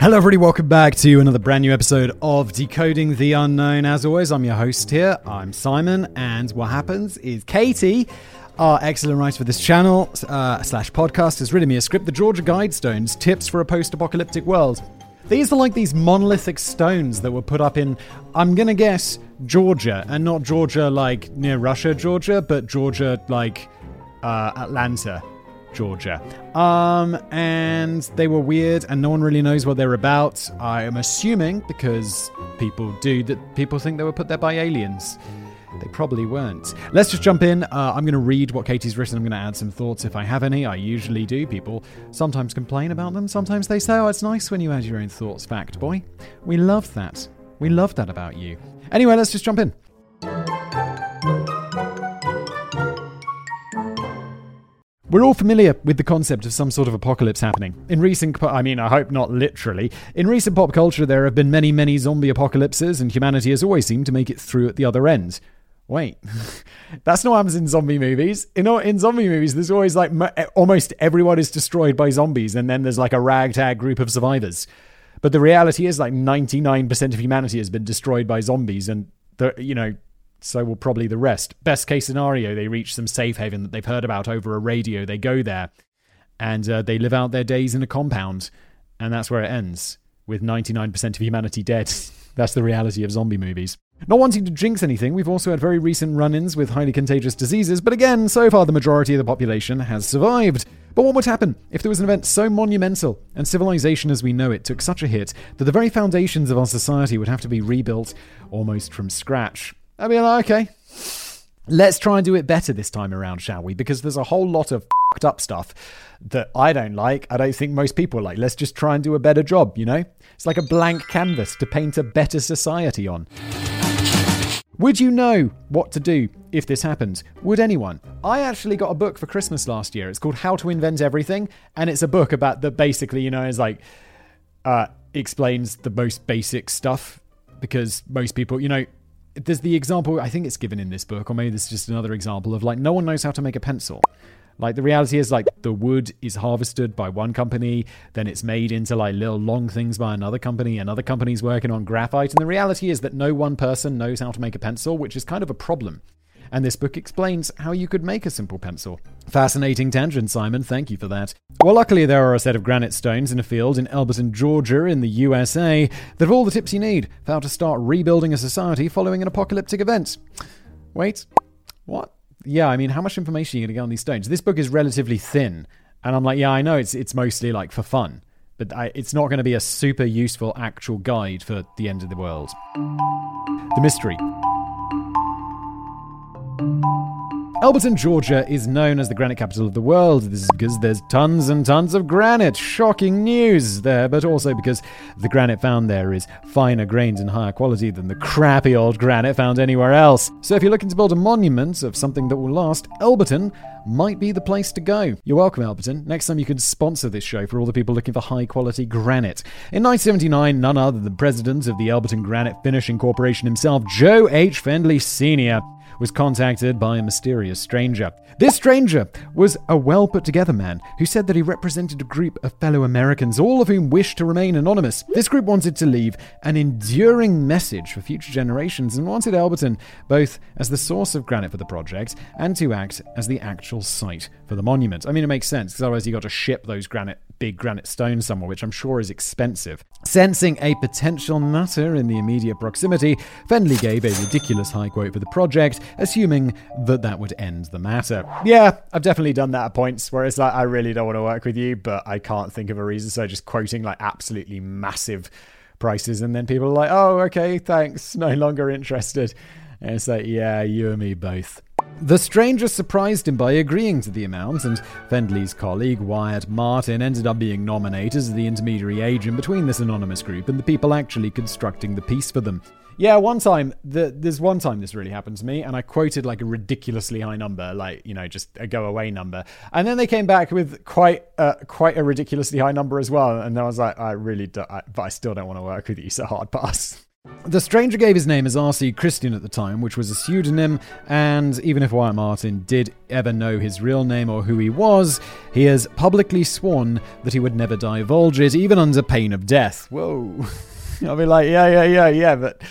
Hello, everybody. Welcome back to another brand new episode of Decoding the Unknown. As always, I'm your host here. I'm Simon, and what happens is Katie, our excellent writer for this channel uh, slash podcast, has written me a script, The Georgia Guidestones: Tips for a Post-Apocalyptic World. These are like these monolithic stones that were put up in, I'm gonna guess, Georgia, and not Georgia like near Russia, Georgia, but Georgia like uh, Atlanta. Georgia. Um, and they were weird, and no one really knows what they're about. I am assuming because people do that people think they were put there by aliens. They probably weren't. Let's just jump in. Uh, I'm going to read what Katie's written. I'm going to add some thoughts if I have any. I usually do. People sometimes complain about them. Sometimes they say, oh, it's nice when you add your own thoughts, fact boy. We love that. We love that about you. Anyway, let's just jump in. We're all familiar with the concept of some sort of apocalypse happening. In recent, I mean, I hope not literally. In recent pop culture, there have been many, many zombie apocalypses, and humanity has always seemed to make it through at the other end. Wait, that's not what happens in zombie movies. Know, in zombie movies, there's always like almost everyone is destroyed by zombies, and then there's like a ragtag group of survivors. But the reality is, like 99% of humanity has been destroyed by zombies, and the you know so will probably the rest. Best case scenario, they reach some safe haven that they've heard about over a radio. They go there and uh, they live out their days in a compound. And that's where it ends, with 99% of humanity dead. that's the reality of zombie movies. Not wanting to jinx anything, we've also had very recent run ins with highly contagious diseases, but again, so far the majority of the population has survived. But what would happen if there was an event so monumental and civilization as we know it took such a hit that the very foundations of our society would have to be rebuilt almost from scratch? I'd be like, okay, let's try and do it better this time around, shall we? Because there's a whole lot of fucked up stuff that I don't like. I don't think most people like. Let's just try and do a better job, you know? It's like a blank canvas to paint a better society on. Would you know what to do if this happened? Would anyone? I actually got a book for Christmas last year. It's called How to Invent Everything, and it's a book about that basically, you know, is like uh, explains the most basic stuff because most people, you know, there's the example I think it's given in this book, or maybe this is just another example of like no one knows how to make a pencil. Like the reality is like the wood is harvested by one company, then it's made into like little long things by another company, another company's working on graphite, and the reality is that no one person knows how to make a pencil, which is kind of a problem and this book explains how you could make a simple pencil. Fascinating tangent, Simon. Thank you for that. Well, luckily, there are a set of granite stones in a field in Elberton, Georgia, in the USA, that have all the tips you need for how to start rebuilding a society following an apocalyptic event. Wait, what? Yeah, I mean, how much information are you going to get on these stones? This book is relatively thin, and I'm like, yeah, I know it's it's mostly like for fun, but it's not going to be a super useful actual guide for the end of the world. The mystery. Elberton, Georgia is known as the granite capital of the world. This is because there's tons and tons of granite. Shocking news there, but also because the granite found there is finer grains and higher quality than the crappy old granite found anywhere else. So if you're looking to build a monument of something that will last, Elberton might be the place to go. You're welcome, Elberton. Next time you can sponsor this show for all the people looking for high quality granite. In 1979, none other than the president of the Elberton Granite Finishing Corporation himself, Joe H. Fendley Sr., was contacted by a mysterious stranger. This stranger was a well put together man who said that he represented a group of fellow Americans, all of whom wished to remain anonymous. This group wanted to leave an enduring message for future generations and wanted Elberton both as the source of granite for the project and to act as the actual site for the monument. I mean, it makes sense because otherwise you got to ship those granite big granite stone somewhere, which I'm sure is expensive. Sensing a potential nutter in the immediate proximity, Fendley gave a ridiculous high quote for the project, assuming that that would end the matter. Yeah, I've definitely done that at points where it's like, I really don't want to work with you, but I can't think of a reason. So just quoting like absolutely massive prices, and then people are like, oh, okay, thanks, no longer interested. And it's like, yeah, you and me both. The stranger surprised him by agreeing to the amount, and Fendley's colleague, Wyatt Martin, ended up being nominated as the intermediary agent between this anonymous group and the people actually constructing the piece for them. Yeah, one time, the, there's one time this really happened to me, and I quoted like a ridiculously high number, like, you know, just a go away number. And then they came back with quite uh, quite a ridiculously high number as well. And I was like, I really do, I, but I still don't want to work with you, so hard pass. The stranger gave his name as R.C. Christian at the time, which was a pseudonym, and even if Wyatt Martin did ever know his real name or who he was, he has publicly sworn that he would never divulge it, even under pain of death. Whoa. I'll be like, yeah, yeah, yeah, yeah, but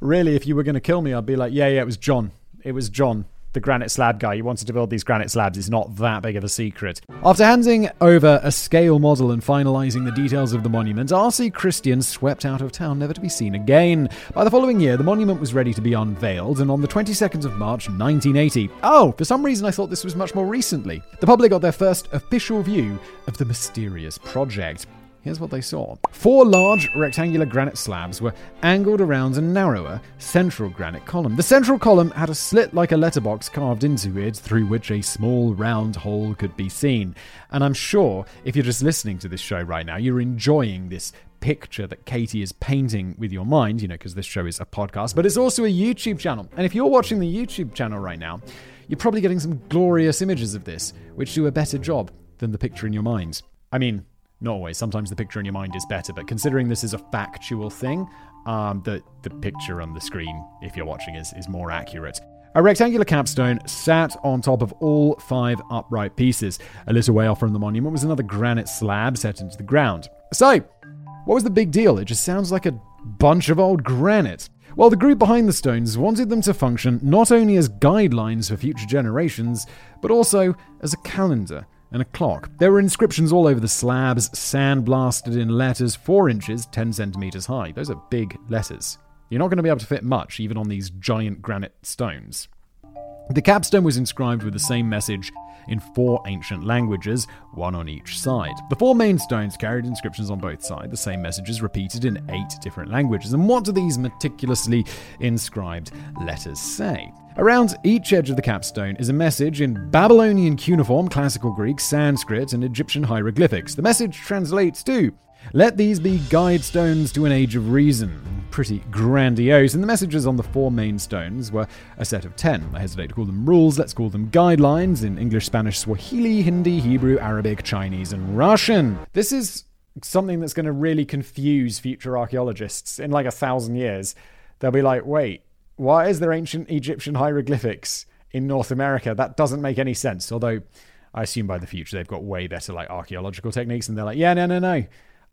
really, if you were going to kill me, I'd be like, yeah, yeah, it was John. It was John the granite slab guy. He wanted to build these granite slabs. It's not that big of a secret. After handing over a scale model and finalizing the details of the monument, R.C. Christian swept out of town, never to be seen again. By the following year, the monument was ready to be unveiled, and on the 22nd of March 1980, oh, for some reason I thought this was much more recently, the public got their first official view of the mysterious project. Here's what they saw. Four large rectangular granite slabs were angled around a narrower central granite column. The central column had a slit like a letterbox carved into it through which a small round hole could be seen. And I'm sure if you're just listening to this show right now, you're enjoying this picture that Katie is painting with your mind, you know, because this show is a podcast, but it's also a YouTube channel. And if you're watching the YouTube channel right now, you're probably getting some glorious images of this, which do a better job than the picture in your mind. I mean, not always. Sometimes the picture in your mind is better, but considering this is a factual thing, um, the, the picture on the screen, if you're watching, is, is more accurate. A rectangular capstone sat on top of all five upright pieces. A little way off from the monument was another granite slab set into the ground. So, what was the big deal? It just sounds like a bunch of old granite. Well, the group behind the stones wanted them to function not only as guidelines for future generations, but also as a calendar and a clock. There were inscriptions all over the slabs, sandblasted in letters 4 inches, 10 centimeters high. Those are big letters. You're not going to be able to fit much, even on these giant granite stones. The capstone was inscribed with the same message in four ancient languages, one on each side. The four main stones carried inscriptions on both sides, the same messages repeated in eight different languages. And what do these meticulously inscribed letters say? Around each edge of the capstone is a message in Babylonian cuneiform, classical Greek, Sanskrit, and Egyptian hieroglyphics. The message translates to let these be guide stones to an age of reason. Pretty grandiose, and the messages on the four main stones were a set of ten. I hesitate to call them rules, let's call them guidelines in English, Spanish, Swahili, Hindi, Hebrew, Arabic, Chinese, and Russian. This is something that's going to really confuse future archaeologists in like a thousand years. They'll be like, wait, why is there ancient Egyptian hieroglyphics in North America? That doesn't make any sense. Although I assume by the future they've got way better like archaeological techniques, and they're like, yeah, no, no, no.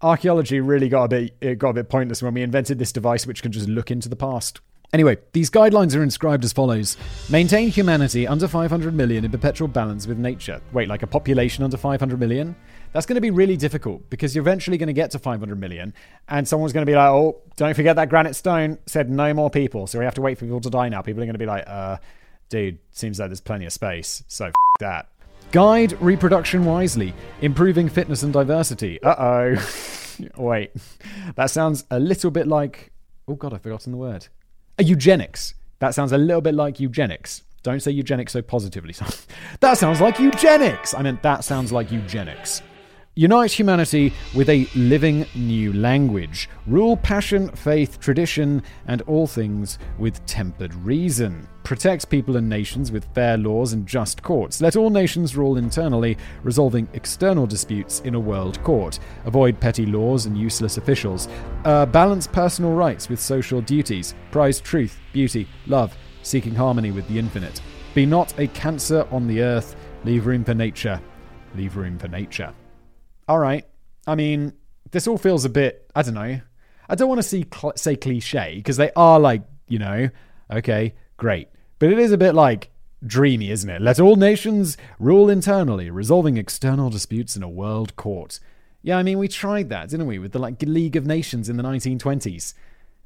Archaeology really got a bit it got a bit pointless when we invented this device which can just look into the past. Anyway, these guidelines are inscribed as follows Maintain humanity under 500 million in perpetual balance with nature. Wait, like a population under 500 million? That's going to be really difficult because you're eventually going to get to 500 million and someone's going to be like, oh, don't forget that granite stone said no more people. So we have to wait for people to die now. People are going to be like, uh, dude, seems like there's plenty of space. So f- that. Guide reproduction wisely, improving fitness and diversity. Uh oh. Wait, that sounds a little bit like. Oh god, I've forgotten the word. A eugenics. That sounds a little bit like eugenics. Don't say eugenics so positively. that sounds like eugenics. I meant that sounds like eugenics. Unite humanity with a living new language. Rule passion, faith, tradition, and all things with tempered reason. Protect people and nations with fair laws and just courts. Let all nations rule internally, resolving external disputes in a world court. Avoid petty laws and useless officials. Uh, balance personal rights with social duties. Prize truth, beauty, love, seeking harmony with the infinite. Be not a cancer on the earth. Leave room for nature. Leave room for nature all right. I mean, this all feels a bit, I don't know. I don't want to see cl- say cliche because they are like, you know, okay, great. But it is a bit like dreamy, isn't it? Let all nations rule internally, resolving external disputes in a world court. Yeah, I mean, we tried that, didn't we, with the like League of Nations in the 1920s.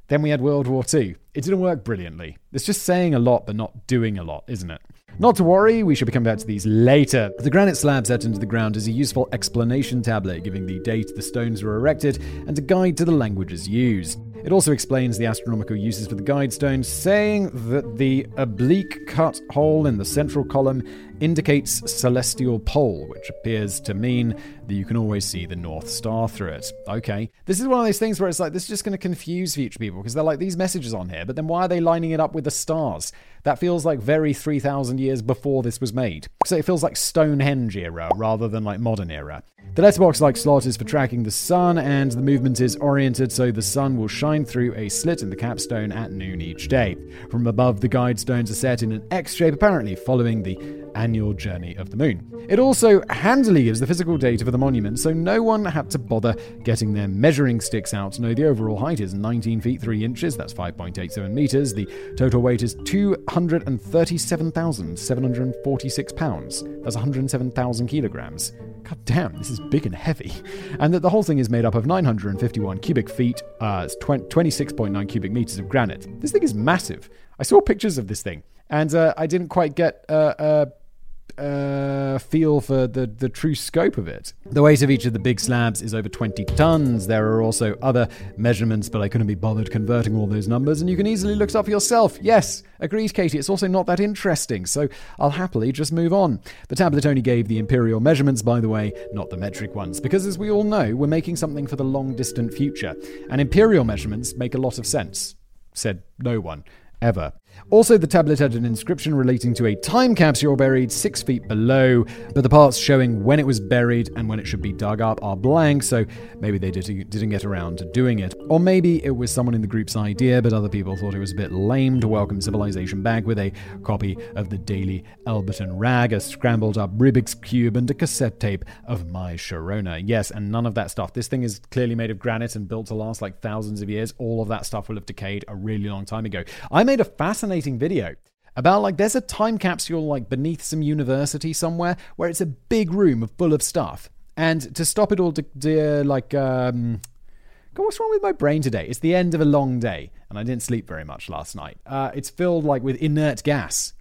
Then we had World War II. It didn't work brilliantly. It's just saying a lot but not doing a lot, isn't it? Not to worry, we should be coming back to these later. The granite slab set into the ground is a useful explanation tablet giving the date the stones were erected and a guide to the languages used. It also explains the astronomical uses for the guide stones, saying that the oblique cut hole in the central column indicates celestial pole, which appears to mean that you can always see the North Star through it. Okay. This is one of those things where it's like, this is just going to confuse future people because they're like, these messages on here, but then why are they lining it up with the stars? That feels like very 3,000 years before this was made. So it feels like Stonehenge era rather than like modern era. The letterbox like slot is for tracking the sun, and the movement is oriented so the sun will shine through a slit in the capstone at noon each day. From above, the guide stones are set in an X shape, apparently following the annual journey of the moon. It also handily gives the physical data for the monument, so no one had to bother getting their measuring sticks out to know the overall height is 19 feet 3 inches, that's 5.87 meters. The total weight is 237,746 pounds, that's 107,000 kilograms. God damn, this is big and heavy. And that the whole thing is made up of 951 cubic feet, uh, 26.9 cubic meters of granite. This thing is massive. I saw pictures of this thing, and uh, I didn't quite get uh, uh feel for the, the true scope of it. The weight of each of the big slabs is over 20 tons. There are also other measurements, but I couldn't be bothered converting all those numbers, and you can easily look it up yourself. Yes, agreed, Katie. It's also not that interesting, so I'll happily just move on. The tablet only gave the imperial measurements, by the way, not the metric ones, because as we all know, we're making something for the long distant future, and imperial measurements make a lot of sense. Said no one ever. Also, the tablet had an inscription relating to a time capsule buried six feet below, but the parts showing when it was buried and when it should be dug up are blank, so maybe they didn't get around to doing it. Or maybe it was someone in the group's idea, but other people thought it was a bit lame to welcome civilization back with a copy of the Daily Elberton Rag, a scrambled up Rubik's Cube, and a cassette tape of My Sharona. Yes, and none of that stuff. This thing is clearly made of granite and built to last like thousands of years. All of that stuff will have decayed a really long time ago. I made a fascinating fascinating video about like there's a time capsule like beneath some university somewhere where it's a big room full of stuff and to stop it all to, to like um God, what's wrong with my brain today? It's the end of a long day, and I didn't sleep very much last night. Uh, it's filled like with inert gas,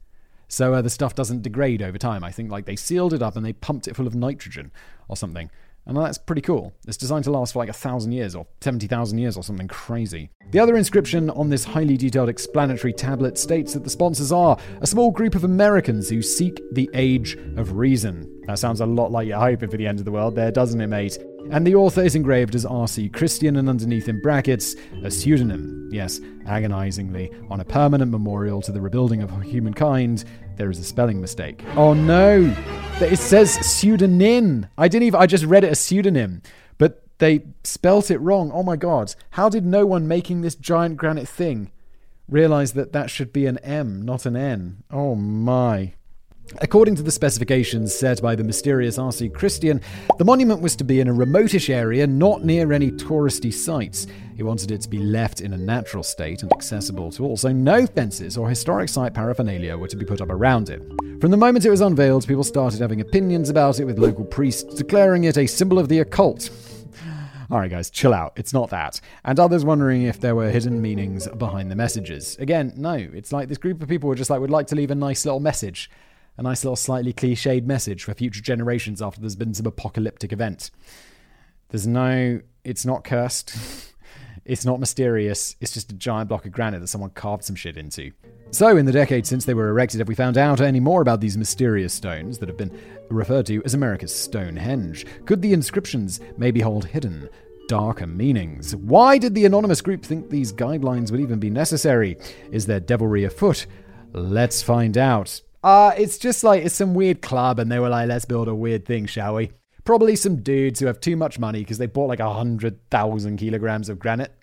so uh, the stuff doesn't degrade over time. I think like they sealed it up and they pumped it full of nitrogen or something. And that's pretty cool. It's designed to last for like a thousand years or 70,000 years or something crazy. The other inscription on this highly detailed explanatory tablet states that the sponsors are a small group of Americans who seek the age of reason. That sounds a lot like you're hoping for the end of the world there, doesn't it, mate? And the author is engraved as R.C. Christian and underneath in brackets, a pseudonym. Yes, agonizingly, on a permanent memorial to the rebuilding of humankind, there is a spelling mistake. Oh no! It says pseudonym. I didn't even, I just read it as pseudonym. But they spelt it wrong. Oh my god. How did no one making this giant granite thing realize that that should be an M, not an N? Oh my. According to the specifications set by the mysterious R.C. Christian, the monument was to be in a remotish area not near any touristy sites. He wanted it to be left in a natural state and accessible to all, so no fences or historic site paraphernalia were to be put up around it. From the moment it was unveiled, people started having opinions about it, with local priests declaring it a symbol of the occult. Alright, guys, chill out. It's not that. And others wondering if there were hidden meanings behind the messages. Again, no. It's like this group of people were just like, would like to leave a nice little message a nice little slightly cliched message for future generations after there's been some apocalyptic event. There's no, it's not cursed. it's not mysterious. It's just a giant block of granite that someone carved some shit into. So, in the decades since they were erected, have we found out any more about these mysterious stones that have been referred to as America's Stonehenge? Could the inscriptions maybe hold hidden, darker meanings? Why did the anonymous group think these guidelines would even be necessary? Is there devilry afoot? Let's find out. Uh, it's just like it's some weird club, and they were like, let's build a weird thing, shall we? Probably some dudes who have too much money because they bought like a hundred thousand kilograms of granite.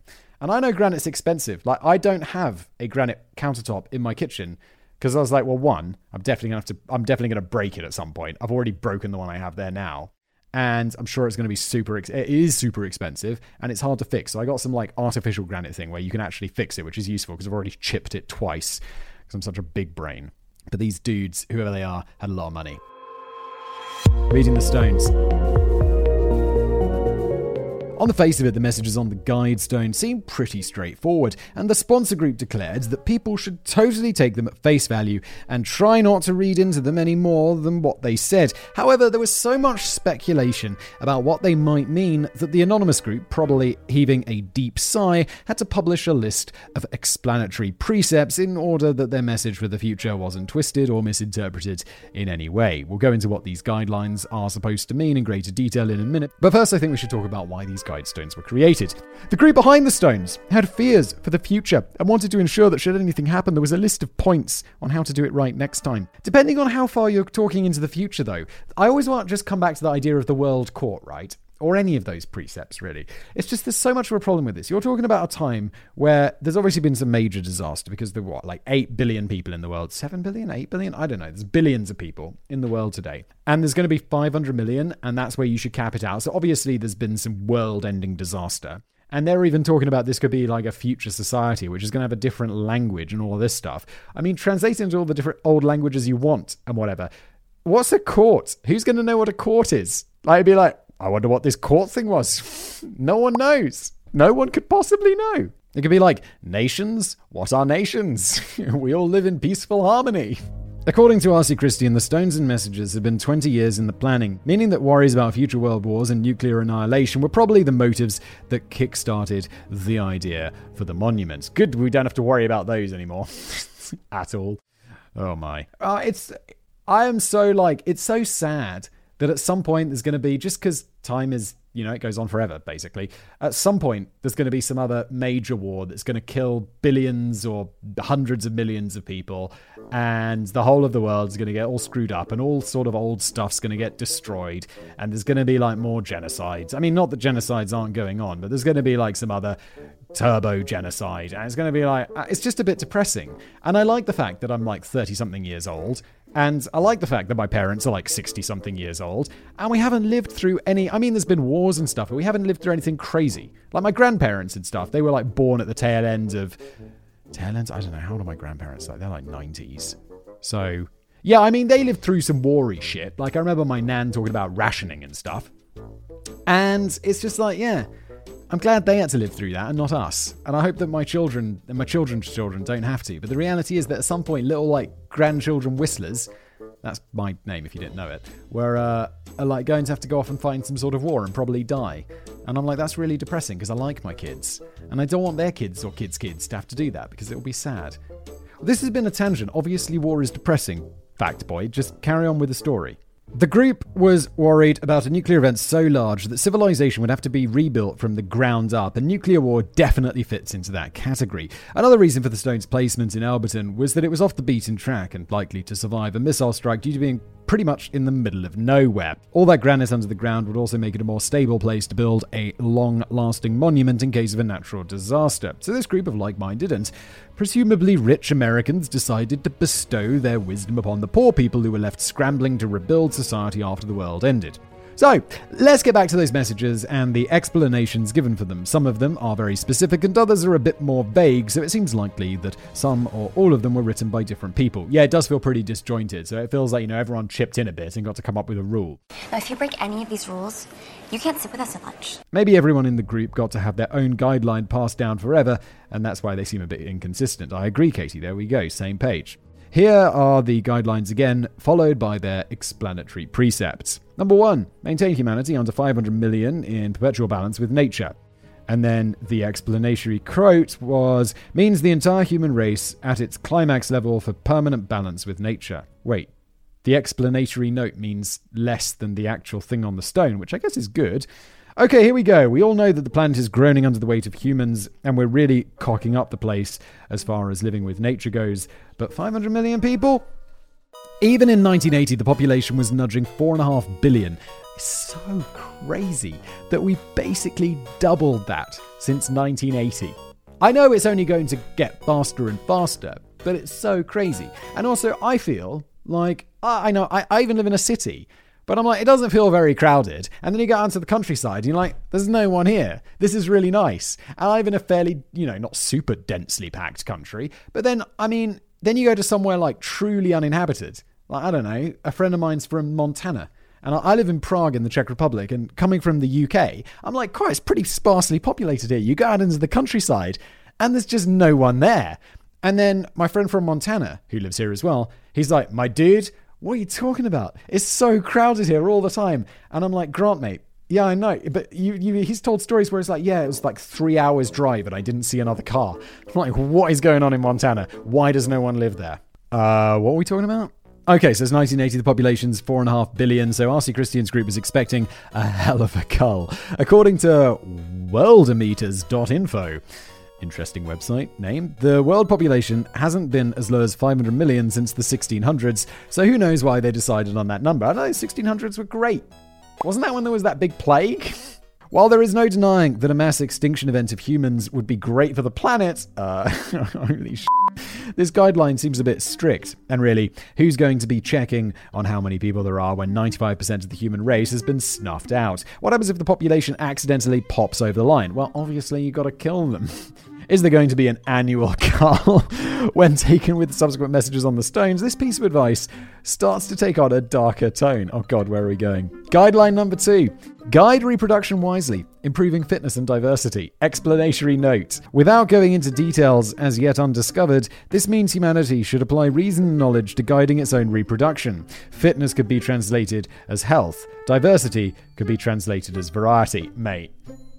And I know granite's expensive. Like I don't have a granite countertop in my kitchen because I was like, well, one, I'm definitely gonna have to. I'm definitely gonna break it at some point. I've already broken the one I have there now, and I'm sure it's to be super. Ex- it is super expensive, and it's hard to fix. So I got some like artificial granite thing where you can actually fix it, which is useful because I've already chipped it twice because I'm such a big brain. But these dudes, whoever they are, had a lot of money. Reading the Stones. On the face of it, the messages on the guide stone seem pretty straightforward, and the sponsor group declared that people should totally take them at face value and try not to read into them any more than what they said. However, there was so much speculation about what they might mean that the anonymous group, probably heaving a deep sigh, had to publish a list of explanatory precepts in order that their message for the future wasn't twisted or misinterpreted in any way. We'll go into what these guidelines are supposed to mean in greater detail in a minute, but first I think we should talk about why these guide stones were created. The group behind the stones had fears for the future and wanted to ensure that should anything happen, there was a list of points on how to do it right next time. Depending on how far you're talking into the future, though, I always want to just come back to the idea of the world court, right? Or any of those precepts, really. It's just there's so much of a problem with this. You're talking about a time where there's obviously been some major disaster because there were what, like 8 billion people in the world? 7 billion? 8 billion? I don't know. There's billions of people in the world today. And there's going to be 500 million, and that's where you should cap it out. So obviously, there's been some world ending disaster. And they're even talking about this could be like a future society, which is going to have a different language and all this stuff. I mean, translate into all the different old languages you want and whatever. What's a court? Who's going to know what a court is? Like, it'd be like, I wonder what this court thing was. no one knows. No one could possibly know. It could be like, nations? What are nations? we all live in peaceful harmony. According to R.C. Christie and the Stones and Messages have been 20 years in the planning, meaning that worries about future world wars and nuclear annihilation were probably the motives that kick-started the idea for the monuments. Good, we don't have to worry about those anymore. At all. Oh my. Uh, it's, I am so like, it's so sad that at some point there's going to be, just because time is you know, it goes on forever, basically. At some point, there's going to be some other major war that's going to kill billions or hundreds of millions of people, and the whole of the world's going to get all screwed up, and all sort of old stuff's going to get destroyed, and there's going to be like more genocides. I mean, not that genocides aren't going on, but there's going to be like some other turbo genocide, and it's going to be like, uh, it's just a bit depressing. And I like the fact that I'm like 30 something years old, and I like the fact that my parents are like 60 something years old, and we haven't lived through any. I mean, there's been wars and stuff, but we haven't lived through anything crazy. Like my grandparents and stuff, they were like born at the tail end of. Tail ends? I don't know. How old are my grandparents? Like, they're like 90s. So, yeah, I mean, they lived through some wary shit. Like, I remember my nan talking about rationing and stuff. And it's just like, yeah, I'm glad they had to live through that and not us. And I hope that my children and my children's children don't have to. But the reality is that at some point, little like grandchildren whistlers, that's my name if you didn't know it, were, uh, are like going to have to go off and fight some sort of war and probably die. And I'm like, that's really depressing because I like my kids. And I don't want their kids or kids' kids to have to do that because it will be sad. This has been a tangent. Obviously, war is depressing. Fact, boy. Just carry on with the story. The group was worried about a nuclear event so large that civilization would have to be rebuilt from the ground up, and nuclear war definitely fits into that category. Another reason for the stone's placement in Elberton was that it was off the beaten track and likely to survive a missile strike due to being pretty much in the middle of nowhere. All that granite under the ground would also make it a more stable place to build a long lasting monument in case of a natural disaster. So, this group of like minded and presumably rich Americans decided to bestow their wisdom upon the poor people who were left scrambling to rebuild society after the world ended. So, let's get back to those messages and the explanations given for them. Some of them are very specific and others are a bit more vague, so it seems likely that some or all of them were written by different people. Yeah, it does feel pretty disjointed, so it feels like, you know, everyone chipped in a bit and got to come up with a rule. Now, if you break any of these rules, you can't sit with us at lunch. Maybe everyone in the group got to have their own guideline passed down forever, and that's why they seem a bit inconsistent. I agree, Katie, there we go, same page. Here are the guidelines again, followed by their explanatory precepts. Number one, maintain humanity under 500 million in perpetual balance with nature. And then the explanatory quote was means the entire human race at its climax level for permanent balance with nature. Wait, the explanatory note means less than the actual thing on the stone, which I guess is good. Okay, here we go. We all know that the planet is groaning under the weight of humans, and we're really cocking up the place as far as living with nature goes. But 500 million people? Even in 1980, the population was nudging 4.5 billion. It's so crazy that we basically doubled that since 1980. I know it's only going to get faster and faster, but it's so crazy. And also, I feel like I know I, I even live in a city but I'm like, it doesn't feel very crowded. And then you go out the countryside and you're like, there's no one here. This is really nice. And I live in a fairly, you know, not super densely packed country. But then, I mean, then you go to somewhere like truly uninhabited. Like, I don't know, a friend of mine's from Montana. And I, live in Prague in the Czech Republic, and coming from the UK, I'm like, quite, it's pretty sparsely populated here. You go out into the countryside, and there's just no one there. And then my friend from Montana, who lives here as well, he's like, my dude, what are you talking about? It's so crowded here all the time. And I'm like, Grant, mate, yeah, I know. But you, you, he's told stories where it's like, yeah, it was like three hours drive and I didn't see another car. I'm like, what is going on in Montana? Why does no one live there? Uh, what are we talking about? Okay, so it's 1980, the population's 4.5 billion, so RC Christian's group is expecting a hell of a cull. According to worldometers.info, interesting website name, the world population hasn't been as low as 500 million since the 1600s, so who knows why they decided on that number. I know 1600s were great. Wasn't that when there was that big plague? While there is no denying that a mass extinction event of humans would be great for the planet, uh, holy sh- this guideline seems a bit strict. And really, who's going to be checking on how many people there are when 95% of the human race has been snuffed out? What happens if the population accidentally pops over the line? Well, obviously, you got to kill them. Is there going to be an annual cull when taken with subsequent messages on the stones? This piece of advice starts to take on a darker tone. Oh God, where are we going? Guideline number two Guide reproduction wisely, improving fitness and diversity. Explanatory note. Without going into details as yet undiscovered, this means humanity should apply reason and knowledge to guiding its own reproduction. Fitness could be translated as health, diversity could be translated as variety. Mate,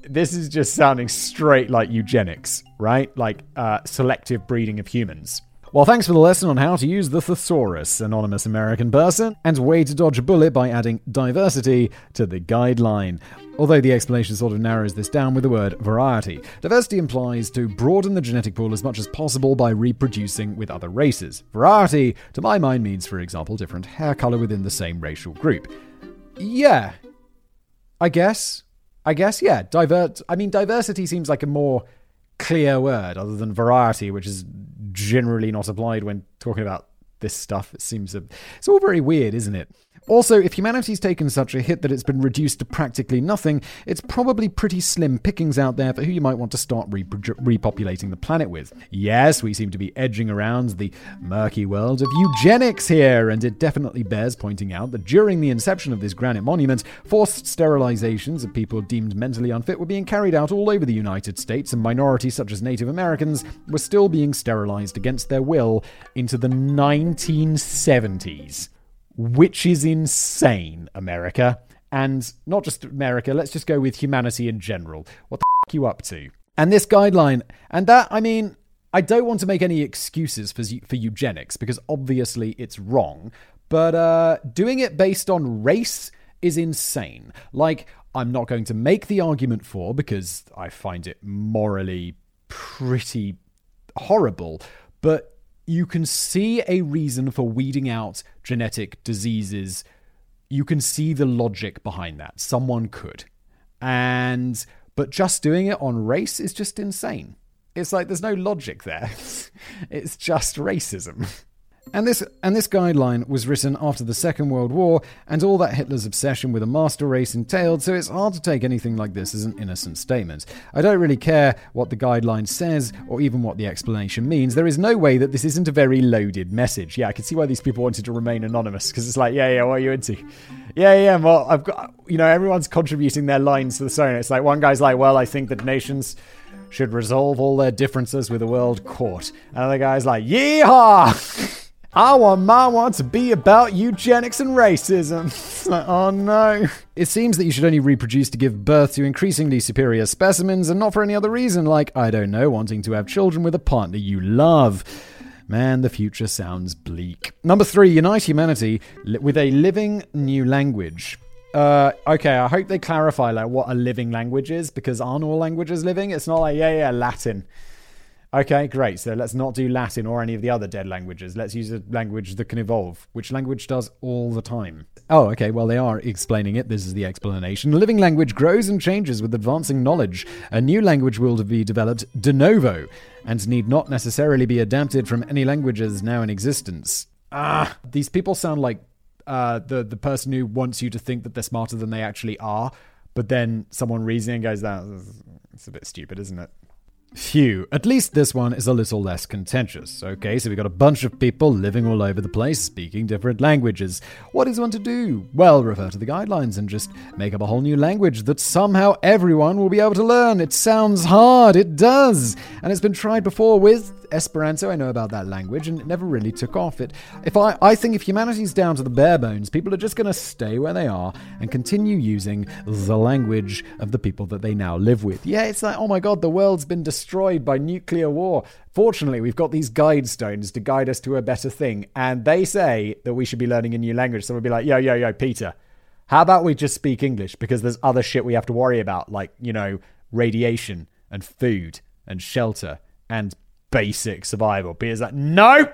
this is just sounding straight like eugenics, right? Like uh, selective breeding of humans. Well, thanks for the lesson on how to use the thesaurus, anonymous American person, and way to dodge a bullet by adding diversity to the guideline. Although the explanation sort of narrows this down with the word variety. Diversity implies to broaden the genetic pool as much as possible by reproducing with other races. Variety, to my mind, means, for example, different hair color within the same racial group. Yeah, I guess. I guess, yeah. Divert. I mean, diversity seems like a more clear word other than variety, which is generally not applied when talking about this stuff. It seems a, it's all very weird, isn't it? Also, if humanity's taken such a hit that it's been reduced to practically nothing, it's probably pretty slim pickings out there for who you might want to start repopulating the planet with. Yes, we seem to be edging around the murky world of eugenics here, and it definitely bears pointing out that during the inception of this granite monument, forced sterilizations of people deemed mentally unfit were being carried out all over the United States, and minorities such as Native Americans were still being sterilized against their will into the 1970s which is insane, America. And not just America, let's just go with humanity in general. What the f- you up to? And this guideline, and that, I mean, I don't want to make any excuses for, for eugenics because obviously it's wrong, but uh, doing it based on race is insane. Like, I'm not going to make the argument for because I find it morally pretty horrible, but you can see a reason for weeding out genetic diseases. You can see the logic behind that. Someone could. And but just doing it on race is just insane. It's like there's no logic there. it's just racism. And this and this guideline was written after the Second World War and all that Hitler's obsession with a master race entailed, so it's hard to take anything like this as an innocent statement. I don't really care what the guideline says or even what the explanation means. There is no way that this isn't a very loaded message. Yeah, I can see why these people wanted to remain anonymous because it's like, yeah, yeah, what are you into? Yeah, yeah, well, I've got, you know, everyone's contributing their lines to the story. It's like one guy's like, well, I think that nations should resolve all their differences with the world court. And the guy's like, yeehaw! I want my one to be about eugenics and racism. oh no. It seems that you should only reproduce to give birth to increasingly superior specimens and not for any other reason, like, I don't know, wanting to have children with a partner you love. Man, the future sounds bleak. Number three, unite humanity with a living new language. Uh, okay, I hope they clarify like what a living language is because aren't all languages living? It's not like yeah, yeah, Latin. Okay, great. So let's not do Latin or any of the other dead languages. Let's use a language that can evolve, which language does all the time. Oh, okay, well, they are explaining it. This is the explanation. A living language grows and changes with advancing knowledge. A new language will be developed de novo and need not necessarily be adapted from any languages now in existence. Ah, these people sound like uh, the, the person who wants you to think that they're smarter than they actually are, but then someone reasoning goes, that it's a bit stupid, isn't it? Phew, at least this one is a little less contentious. Okay, so we've got a bunch of people living all over the place speaking different languages. What is one to do? Well, refer to the guidelines and just make up a whole new language that somehow everyone will be able to learn. It sounds hard, it does. And it's been tried before with Esperanto, I know about that language, and it never really took off. It, if I, I think if humanity's down to the bare bones, people are just going to stay where they are and continue using the language of the people that they now live with. Yeah, it's like, oh my god, the world's been destroyed by nuclear war. Fortunately, we've got these guide stones to guide us to a better thing, and they say that we should be learning a new language. So we'll be like, yo, yo, yo, Peter, how about we just speak English because there's other shit we have to worry about, like, you know, radiation and food and shelter and basic survival. Peter's like, no,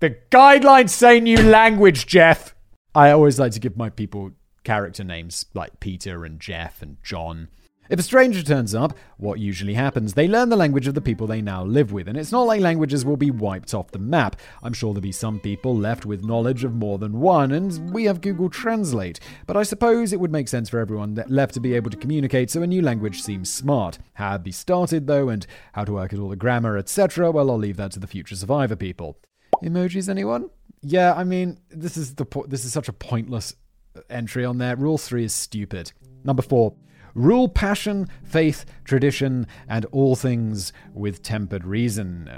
the guidelines say new language, Jeff. I always like to give my people character names like Peter and Jeff and John. If a stranger turns up, what usually happens? They learn the language of the people they now live with, and it's not like languages will be wiped off the map. I'm sure there'll be some people left with knowledge of more than one, and we have Google Translate. But I suppose it would make sense for everyone left to be able to communicate, so a new language seems smart. How to be started, though, and how to work at all the grammar, etc., well, I'll leave that to the future survivor people. Emojis, anyone? Yeah, I mean, this is the po- this is such a pointless uh, entry on there. Rule three is stupid. Number four. Rule passion, faith, tradition, and all things with tempered reason.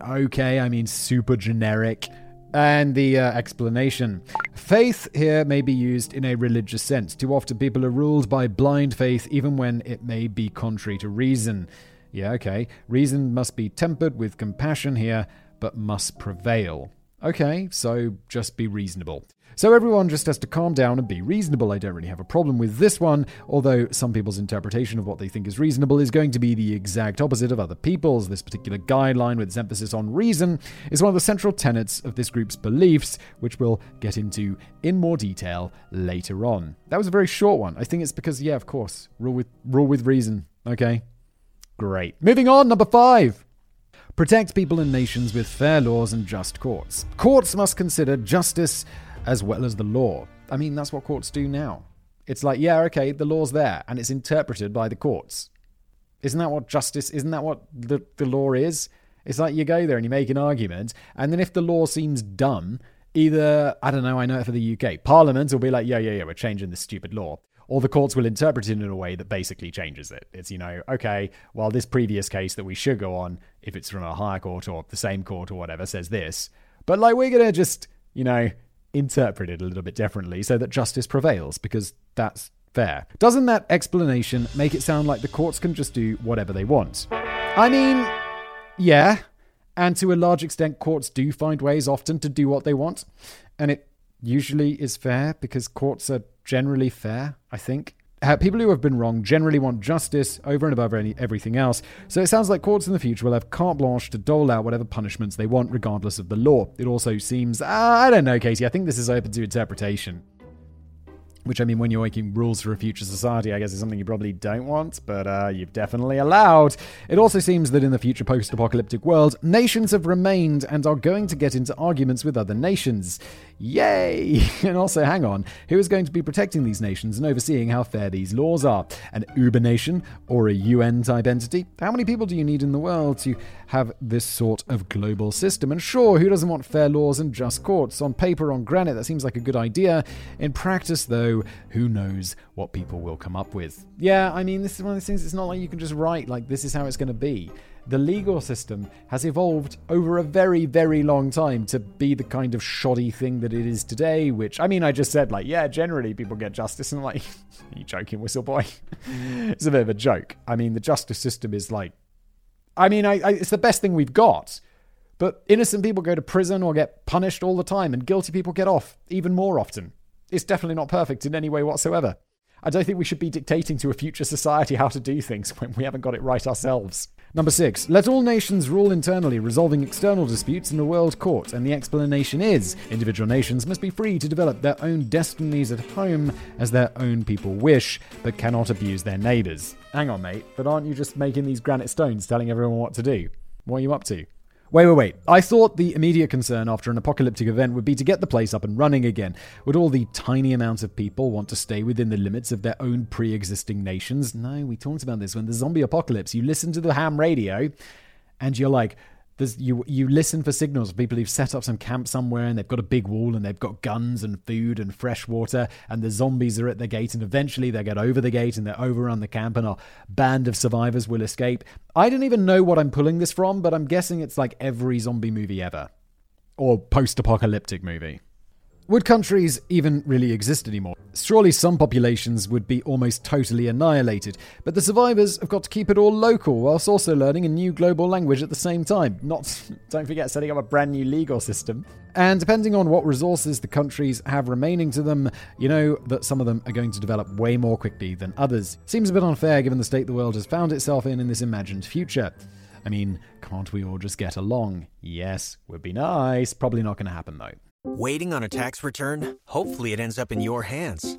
Okay, I mean super generic. And the uh, explanation. Faith here may be used in a religious sense. Too often people are ruled by blind faith, even when it may be contrary to reason. Yeah, okay. Reason must be tempered with compassion here, but must prevail. Okay, so just be reasonable. So everyone just has to calm down and be reasonable. I don't really have a problem with this one, although some people's interpretation of what they think is reasonable is going to be the exact opposite of other people's. This particular guideline, with its emphasis on reason, is one of the central tenets of this group's beliefs, which we'll get into in more detail later on. That was a very short one. I think it's because, yeah, of course, rule with rule with reason. Okay, great. Moving on, number five. Protect people and nations with fair laws and just courts. Courts must consider justice as well as the law. I mean, that's what courts do now. It's like, yeah, okay, the law's there and it's interpreted by the courts. Isn't that what justice, isn't that what the, the law is? It's like you go there and you make an argument, and then if the law seems dumb, either, I don't know, I know it for the UK, Parliament will be like, yeah, yeah, yeah, we're changing this stupid law. Or the courts will interpret it in a way that basically changes it. It's, you know, okay, well, this previous case that we should go on, if it's from a higher court or the same court or whatever, says this. But like, we're going to just, you know, interpreted a little bit differently so that justice prevails, because that's fair. Doesn't that explanation make it sound like the courts can just do whatever they want? I mean, yeah, and to a large extent, courts do find ways often to do what they want, and it usually is fair because courts are generally fair, I think people who have been wrong generally want justice over and above any, everything else, so it sounds like courts in the future will have carte blanche to dole out whatever punishments they want, regardless of the law. It also seems, uh, I don't know, Casey, I think this is open to interpretation. Which, I mean, when you're making rules for a future society, I guess is something you probably don't want, but uh, you've definitely allowed. It also seems that in the future post apocalyptic world, nations have remained and are going to get into arguments with other nations. Yay! And also, hang on, who is going to be protecting these nations and overseeing how fair these laws are? An Uber nation or a UN type entity? How many people do you need in the world to have this sort of global system? And sure, who doesn't want fair laws and just courts? On paper, on granite, that seems like a good idea. In practice, though, who knows what people will come up with? Yeah, I mean, this is one of those things, it's not like you can just write, like, this is how it's going to be the legal system has evolved over a very, very long time to be the kind of shoddy thing that it is today. Which, I mean, I just said, like, yeah, generally people get justice, and like, you joking, whistle boy? Mm. it's a bit of a joke. I mean, the justice system is like, I mean, I, I, it's the best thing we've got. But innocent people go to prison or get punished all the time, and guilty people get off even more often. It's definitely not perfect in any way whatsoever. I don't think we should be dictating to a future society how to do things when we haven't got it right ourselves. Number six, let all nations rule internally, resolving external disputes in a world court. And the explanation is individual nations must be free to develop their own destinies at home as their own people wish, but cannot abuse their neighbours. Hang on, mate, but aren't you just making these granite stones telling everyone what to do? What are you up to? Wait, wait, wait. I thought the immediate concern after an apocalyptic event would be to get the place up and running again. Would all the tiny amounts of people want to stay within the limits of their own pre existing nations? No, we talked about this when the zombie apocalypse. You listen to the ham radio, and you're like, there's, you you listen for signals of people who've set up some camp somewhere and they've got a big wall and they've got guns and food and fresh water and the zombies are at the gate and eventually they get over the gate and they overrun the camp and our band of survivors will escape. I don't even know what I'm pulling this from, but I'm guessing it's like every zombie movie ever or post-apocalyptic movie. Would countries even really exist anymore? Surely some populations would be almost totally annihilated, but the survivors have got to keep it all local whilst also learning a new global language at the same time. Not, don't forget, setting up a brand new legal system. And depending on what resources the countries have remaining to them, you know that some of them are going to develop way more quickly than others. Seems a bit unfair given the state the world has found itself in in this imagined future. I mean, can't we all just get along? Yes, would be nice. Probably not going to happen though. Waiting on a tax return? Hopefully, it ends up in your hands.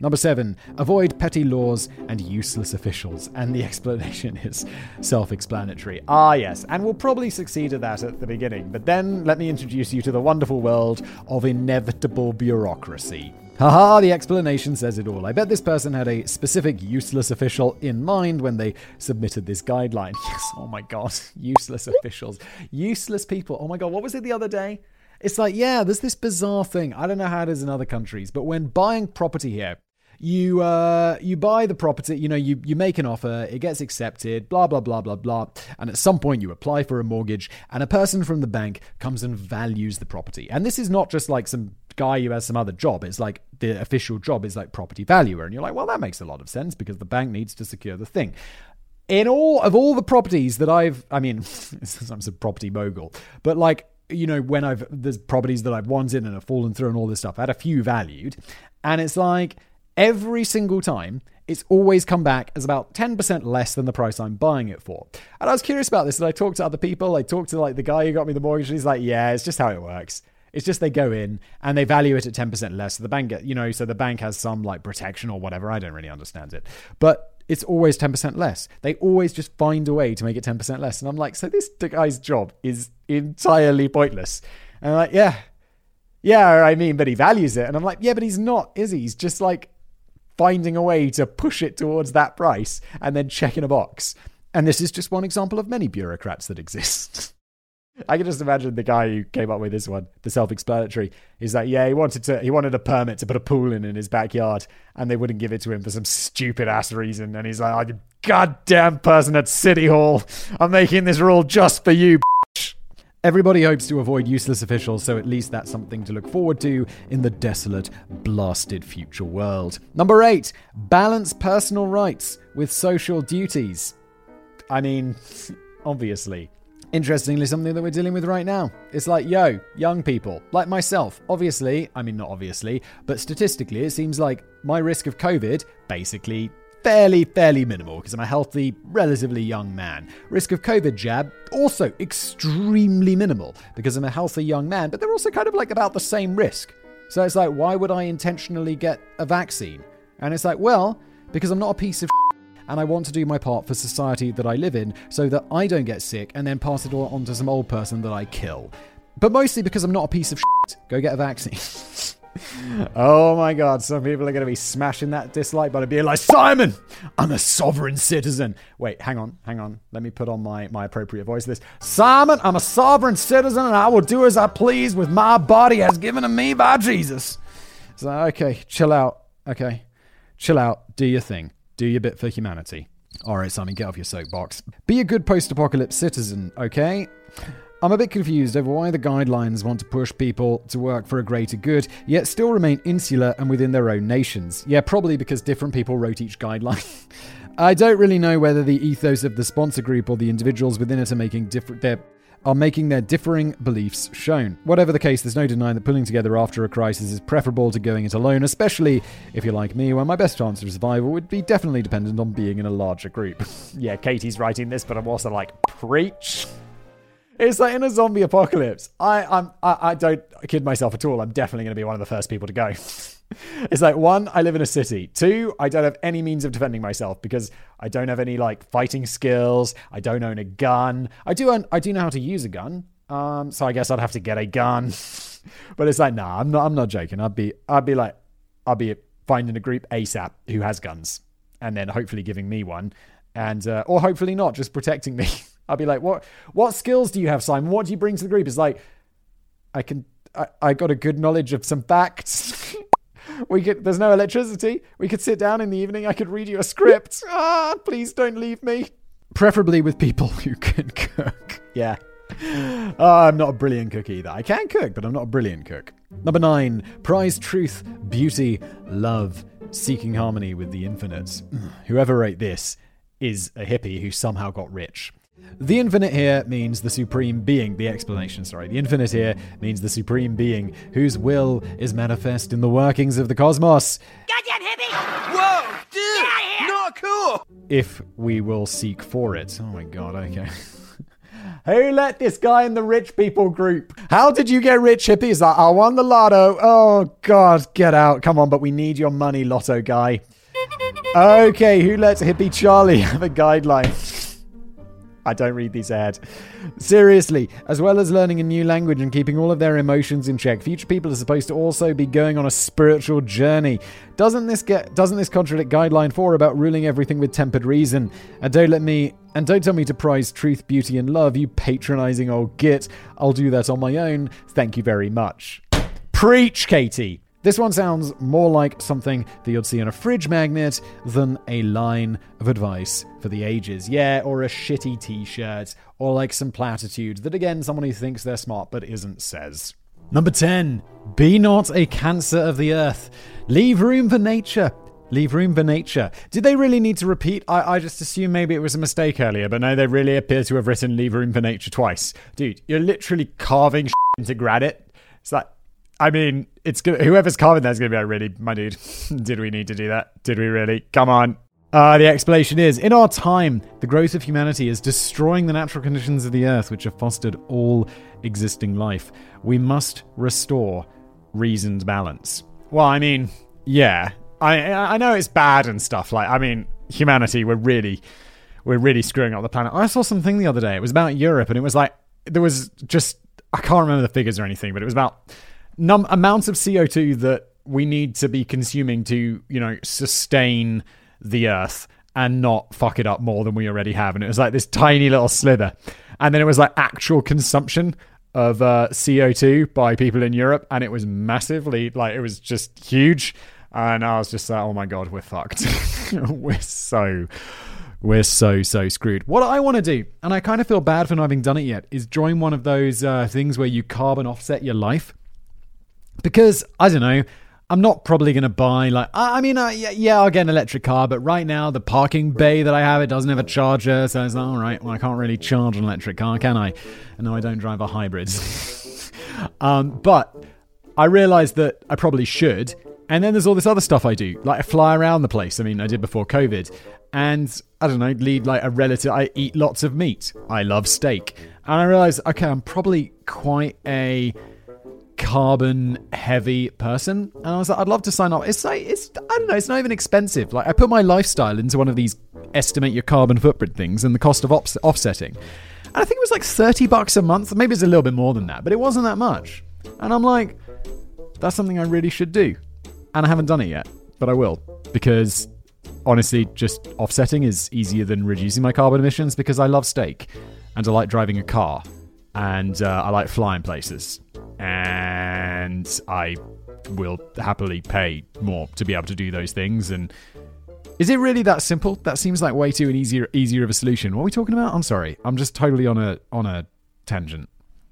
Number seven, avoid petty laws and useless officials. And the explanation is self explanatory. Ah, yes, and we'll probably succeed at that at the beginning. But then let me introduce you to the wonderful world of inevitable bureaucracy. Haha, the explanation says it all. I bet this person had a specific useless official in mind when they submitted this guideline. Yes, oh my god, useless officials. Useless people. Oh my god, what was it the other day? It's like, yeah, there's this bizarre thing. I don't know how it is in other countries, but when buying property here, you uh, you buy the property, you know, you, you make an offer, it gets accepted, blah, blah, blah, blah, blah. And at some point, you apply for a mortgage, and a person from the bank comes and values the property. And this is not just like some guy who has some other job, it's like the official job is like property valuer. And you're like, well, that makes a lot of sense because the bank needs to secure the thing in all of all the properties that I've, I mean, I'm a property mogul, but like, you know, when I've, there's properties that I've wanted and have fallen through and all this stuff, I had a few valued. And it's like, every single time, it's always come back as about 10% less than the price I'm buying it for. And I was curious about this, and I talked to other people. I talked to like the guy who got me the mortgage, and he's like, yeah, it's just how it works. It's just they go in and they value it at 10% less. So the bank, you know, so the bank has some like protection or whatever. I don't really understand it. But it's always 10% less. They always just find a way to make it 10% less. And I'm like, so this guy's job is entirely pointless. And I'm like, yeah, yeah, I mean, but he values it. And I'm like, yeah, but he's not, is he? He's just like finding a way to push it towards that price and then checking a box. And this is just one example of many bureaucrats that exist. I can just imagine the guy who came up with this one, the self-explanatory, is that yeah, he wanted to he wanted a permit to put a pool in in his backyard, and they wouldn't give it to him for some stupid ass reason, and he's like, oh, goddamn person at City Hall, I'm making this rule just for you. Everybody hopes to avoid useless officials, so at least that's something to look forward to in the desolate, blasted future world. Number eight, balance personal rights with social duties. I mean, obviously. Interestingly, something that we're dealing with right now. It's like, yo, young people, like myself, obviously, I mean, not obviously, but statistically, it seems like my risk of COVID basically fairly, fairly minimal because I'm a healthy, relatively young man. Risk of COVID jab, also extremely minimal because I'm a healthy young man, but they're also kind of like about the same risk. So it's like, why would I intentionally get a vaccine? And it's like, well, because I'm not a piece of and I want to do my part for society that I live in so that I don't get sick and then pass it all on to some old person that I kill. But mostly because I'm not a piece of shit. Go get a vaccine. oh my god, some people are going to be smashing that dislike button, being like, Simon, I'm a sovereign citizen. Wait, hang on, hang on. Let me put on my, my appropriate voice this. Simon, I'm a sovereign citizen and I will do as I please with my body as given to me by Jesus. So, okay, chill out. Okay, chill out. Do your thing. Do your bit for humanity. All right, Simon, get off your soapbox. Be a good post apocalypse citizen, okay? I'm a bit confused over why the guidelines want to push people to work for a greater good, yet still remain insular and within their own nations. Yeah, probably because different people wrote each guideline. I don't really know whether the ethos of the sponsor group or the individuals within it are making different their are making their differing beliefs shown. Whatever the case, there's no denying that pulling together after a crisis is preferable to going it alone, especially if you're like me, where my best chance of survival would be definitely dependent on being in a larger group. yeah, Katie's writing this, but I'm also like, preach. It's like in a zombie apocalypse. I I'm I, I don't kid myself at all. I'm definitely going to be one of the first people to go. it's like one, I live in a city. Two, I don't have any means of defending myself because I don't have any like fighting skills. I don't own a gun. I do own, I do know how to use a gun. Um, so I guess I'd have to get a gun. but it's like, nah, I'm not. I'm not joking. I'd be, I'd be like, I'd be finding a group ASAP who has guns, and then hopefully giving me one, and uh, or hopefully not, just protecting me. I'd be like, what, what skills do you have, Simon? What do you bring to the group? It's like, I can, I, I got a good knowledge of some facts. we could, there's no electricity. We could sit down in the evening. I could read you a script. Ah, please don't leave me. Preferably with people who can cook. Yeah. Oh, I'm not a brilliant cook either. I can cook, but I'm not a brilliant cook. Number nine, prize truth, beauty, love, seeking harmony with the infinite. Whoever wrote this is a hippie who somehow got rich. The infinite here means the supreme being. The explanation, sorry. The infinite here means the supreme being whose will is manifest in the workings of the cosmos. Goddamn hippie! Whoa, dude! Not cool! If we will seek for it. Oh my god, okay. Who let this guy in the rich people group? How did you get rich, hippie? Is that I won the lotto? Oh god, get out. Come on, but we need your money, lotto guy. Okay, who lets hippie Charlie have a guideline? I don't read these ahead. Seriously, as well as learning a new language and keeping all of their emotions in check, future people are supposed to also be going on a spiritual journey. Doesn't this get doesn't this contradict guideline 4 about ruling everything with tempered reason? And don't let me and don't tell me to prize truth, beauty and love, you patronizing old git. I'll do that on my own. Thank you very much. Preach, Katie. This one sounds more like something that you'd see on a fridge magnet than a line of advice for the ages. Yeah, or a shitty t shirt, or like some platitude that again someone who thinks they're smart but isn't says. Number 10. Be not a cancer of the earth. Leave room for nature. Leave room for nature. Did they really need to repeat? I, I just assume maybe it was a mistake earlier, but no, they really appear to have written leave room for nature twice. Dude, you're literally carving into granite. It's like, I mean, it's good. Whoever's carving that's going to be like, really, my dude, did we need to do that? Did we really? Come on. Uh, the explanation is In our time, the growth of humanity is destroying the natural conditions of the earth, which have fostered all existing life. We must restore reasoned balance. Well, I mean, yeah. I I know it's bad and stuff. Like, I mean, humanity, we're really, we're really screwing up the planet. I saw something the other day. It was about Europe, and it was like, there was just, I can't remember the figures or anything, but it was about num- amounts of CO2 that we need to be consuming to, you know, sustain the earth and not fuck it up more than we already have. And it was like this tiny little slither. And then it was like actual consumption of uh, CO2 by people in Europe. And it was massively, like, it was just huge. And I was just like, oh my God, we're fucked. we're so, we're so, so screwed. What I want to do, and I kind of feel bad for not having done it yet, is join one of those uh, things where you carbon offset your life because I don't know. I'm not probably going to buy like I mean uh, yeah, yeah I'll get an electric car but right now the parking bay that I have it doesn't have a charger so it's like, all right well I can't really charge an electric car can I? And no I don't drive a hybrid. Um, but I realized that I probably should and then there's all this other stuff I do. Like I fly around the place I mean I did before COVID and I don't know lead like a relative I eat lots of meat. I love steak. And I realized okay I'm probably quite a carbon heavy person. And i was like i'd love to sign up. It's like it's i don't know it's not even expensive. Like i put my lifestyle into one of these estimate your carbon footprint things and the cost of offsetting. And i think it was like 30 bucks a month. Maybe it's a little bit more than that but it wasn't that much. And i'm like that's something i really should do. And i haven't done it yet but i will. Because honestly just offsetting is easier than reducing my carbon emissions because i love steak and i like driving a car and uh, I like flying places, and I will happily pay more to be able to do those things. And is it really that simple? That seems like way too an easier easier of a solution. What are we talking about? I'm sorry, I'm just totally on a on a tangent.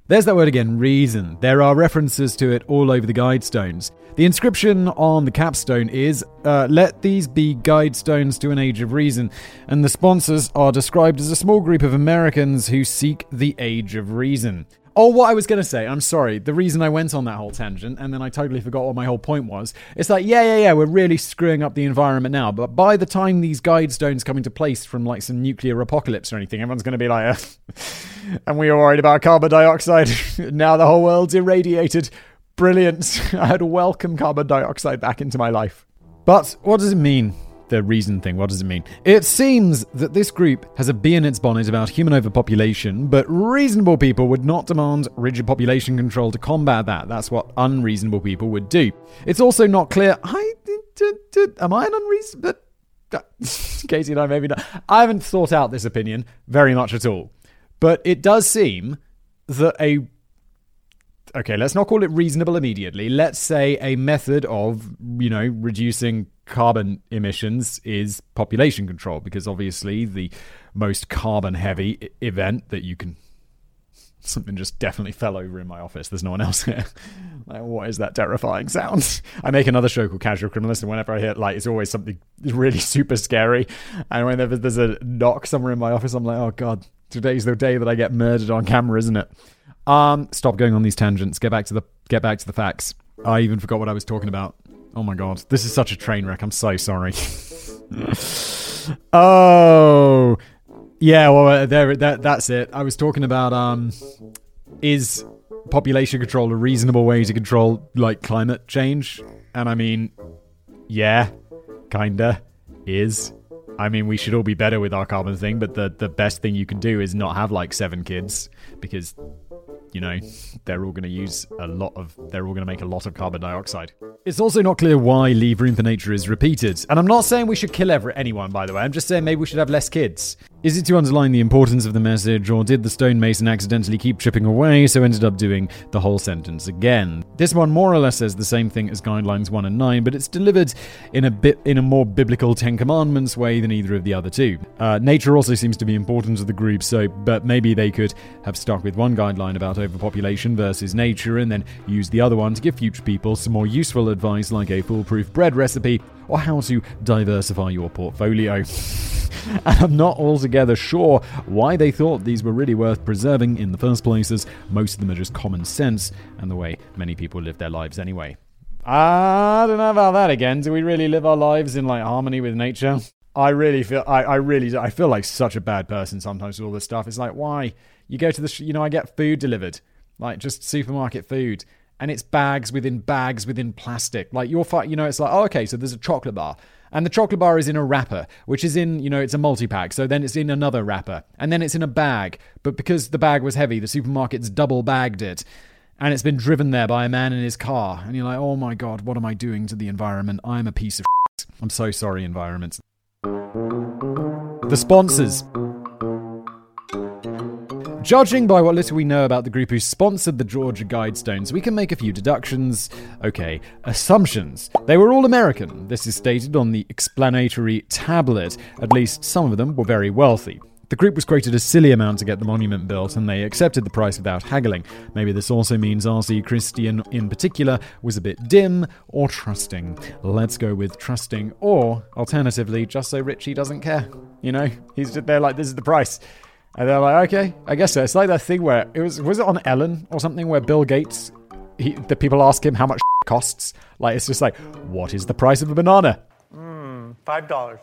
There's that word again, reason. There are references to it all over the guidestones. The inscription on the capstone is uh, Let these be guidestones to an age of reason. And the sponsors are described as a small group of Americans who seek the age of reason. Oh, what I was going to say, I'm sorry. The reason I went on that whole tangent and then I totally forgot what my whole point was. It's like, yeah, yeah, yeah, we're really screwing up the environment now. But by the time these guide stones come into place from like some nuclear apocalypse or anything, everyone's going to be like, and we were worried about carbon dioxide. now the whole world's irradiated. Brilliant. I'd welcome carbon dioxide back into my life. But what does it mean the reason thing. What does it mean? It seems that this group has a bee in its bonnet about human overpopulation, but reasonable people would not demand rigid population control to combat that. That's what unreasonable people would do. It's also not clear. I am I an unreasonable? Katie and I maybe not. I haven't thought out this opinion very much at all, but it does seem that a okay, let's not call it reasonable immediately. Let's say a method of, you know, reducing carbon emissions is population control, because obviously the most carbon heavy event that you can. Something just definitely fell over in my office. There's no one else here. like, what is that terrifying sound? I make another show called Casual Criminalist, and whenever I hear it, like, it's always something really super scary. And whenever there's a knock somewhere in my office, I'm like, oh god, today's the day that I get murdered on camera, isn't it? Um, stop going on these tangents. Get back to the get back to the facts. I even forgot what I was talking about. Oh my god, this is such a train wreck. I'm so sorry. oh, yeah. Well, uh, there. That that's it. I was talking about um, is population control a reasonable way to control like climate change? And I mean, yeah, kinda is. I mean, we should all be better with our carbon thing, but the the best thing you can do is not have like seven kids because you know, they're all going to use a lot of, they're all going to make a lot of carbon dioxide. It's also not clear why leave room for nature is repeated. And I'm not saying we should kill every, anyone, by the way. I'm just saying maybe we should have less kids. Is it to underline the importance of the message, or did the stonemason accidentally keep chipping away, so ended up doing the whole sentence again? This one more or less says the same thing as guidelines 1 and 9, but it's delivered in a bit in a more biblical Ten Commandments way than either of the other two. Uh, nature also seems to be important to the group, so but maybe they could have stuck with one guideline about overpopulation versus nature, and then use the other one to give future people some more useful advice like a foolproof bread recipe or how to diversify your portfolio. and I'm not altogether sure why they thought these were really worth preserving in the first place, as most of them are just common sense and the way many people live their lives anyway. I don't know about that again. Do we really live our lives in like harmony with nature? I really feel I, I really I feel like such a bad person sometimes with all this stuff. It's like why you go to the you know I get food delivered like just supermarket food and it's bags within bags within plastic. Like you're, you know, it's like, oh, okay, so there's a chocolate bar. And the chocolate bar is in a wrapper, which is in, you know, it's a multi pack. So then it's in another wrapper. And then it's in a bag. But because the bag was heavy, the supermarket's double bagged it. And it's been driven there by a man in his car. And you're like, oh my God, what am I doing to the environment? I'm a piece of shit. I'm so sorry, environment. The sponsors. Judging by what little we know about the group who sponsored the Georgia Guidestones, we can make a few deductions. Okay, assumptions. They were all American. This is stated on the explanatory tablet. At least some of them were very wealthy. The group was quoted a silly amount to get the monument built, and they accepted the price without haggling. Maybe this also means R.C. Christian, in particular, was a bit dim or trusting. Let's go with trusting, or alternatively, just so Richie doesn't care. You know, he's there like, this is the price. And they're like, okay, I guess so. It's like that thing where it was was it on Ellen or something where Bill Gates, he, the people ask him how much it costs. Like it's just like, what is the price of a banana? Mm, five dollars.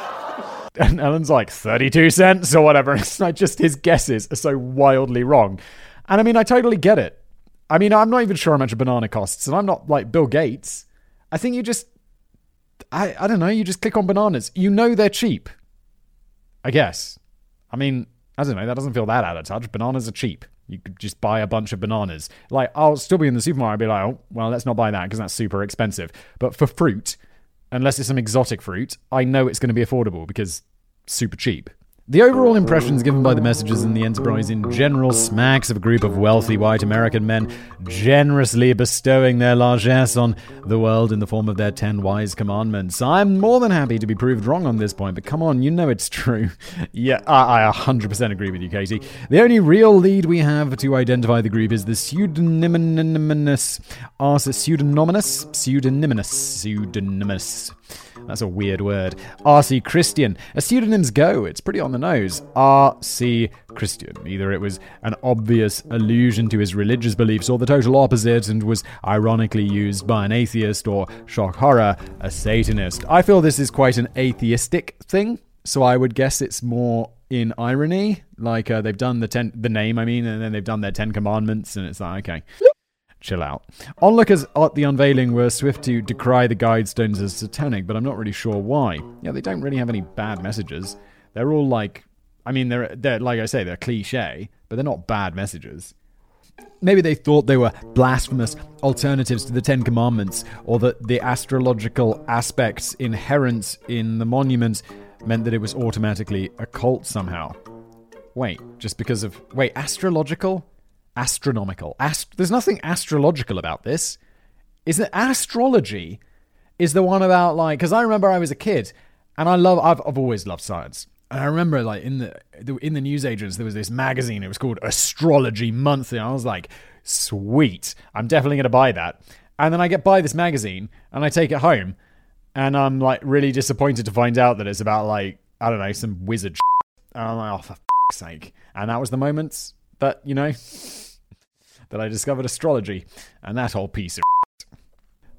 and Ellen's like thirty-two cents or whatever. It's like just his guesses are so wildly wrong. And I mean, I totally get it. I mean, I'm not even sure how much a banana costs, and I'm not like Bill Gates. I think you just, I I don't know. You just click on bananas. You know they're cheap. I guess. I mean, I don't know. That doesn't feel that out of touch. Bananas are cheap. You could just buy a bunch of bananas. Like, I'll still be in the supermarket and be like, oh, well, let's not buy that because that's super expensive. But for fruit, unless it's some exotic fruit, I know it's going to be affordable because super cheap. The overall impressions given by the messages in the Enterprise in general smacks of a group of wealthy white American men generously bestowing their largesse on the world in the form of their ten wise commandments. I'm more than happy to be proved wrong on this point, but come on, you know it's true. yeah, I, I 100% agree with you, Katie. The only real lead we have to identify the group is the pseudonymous, pseudonymous, pseudonymous, pseudonymous That's a weird word. R.C. Christian. As pseudonyms go, it's pretty on the nose. R.C. Christian. Either it was an obvious allusion to his religious beliefs or the total opposite and was ironically used by an atheist or shock horror, a Satanist. I feel this is quite an atheistic thing, so I would guess it's more in irony. Like uh, they've done the ten, the name, I mean, and then they've done their Ten Commandments, and it's like, okay, chill out. Onlookers at the unveiling were swift to decry the Guidestones as satanic, but I'm not really sure why. Yeah, they don't really have any bad messages. They're all like, I mean, they're they're like I say, they're cliche, but they're not bad messages. Maybe they thought they were blasphemous alternatives to the Ten Commandments, or that the astrological aspects inherent in the monument meant that it was automatically occult somehow. Wait, just because of. Wait, astrological? Astronomical. Ast- There's nothing astrological about this. Is it astrology? Is the one about like. Because I remember I was a kid and I love. I've, I've always loved science. And I remember, like in the in the newsagents, there was this magazine. It was called Astrology Monthly. I was like, "Sweet, I'm definitely going to buy that." And then I get buy this magazine and I take it home, and I'm like really disappointed to find out that it's about like I don't know some wizard. And I'm like, "Oh, for f***'s sake!" And that was the moment that you know that I discovered astrology and that whole piece of.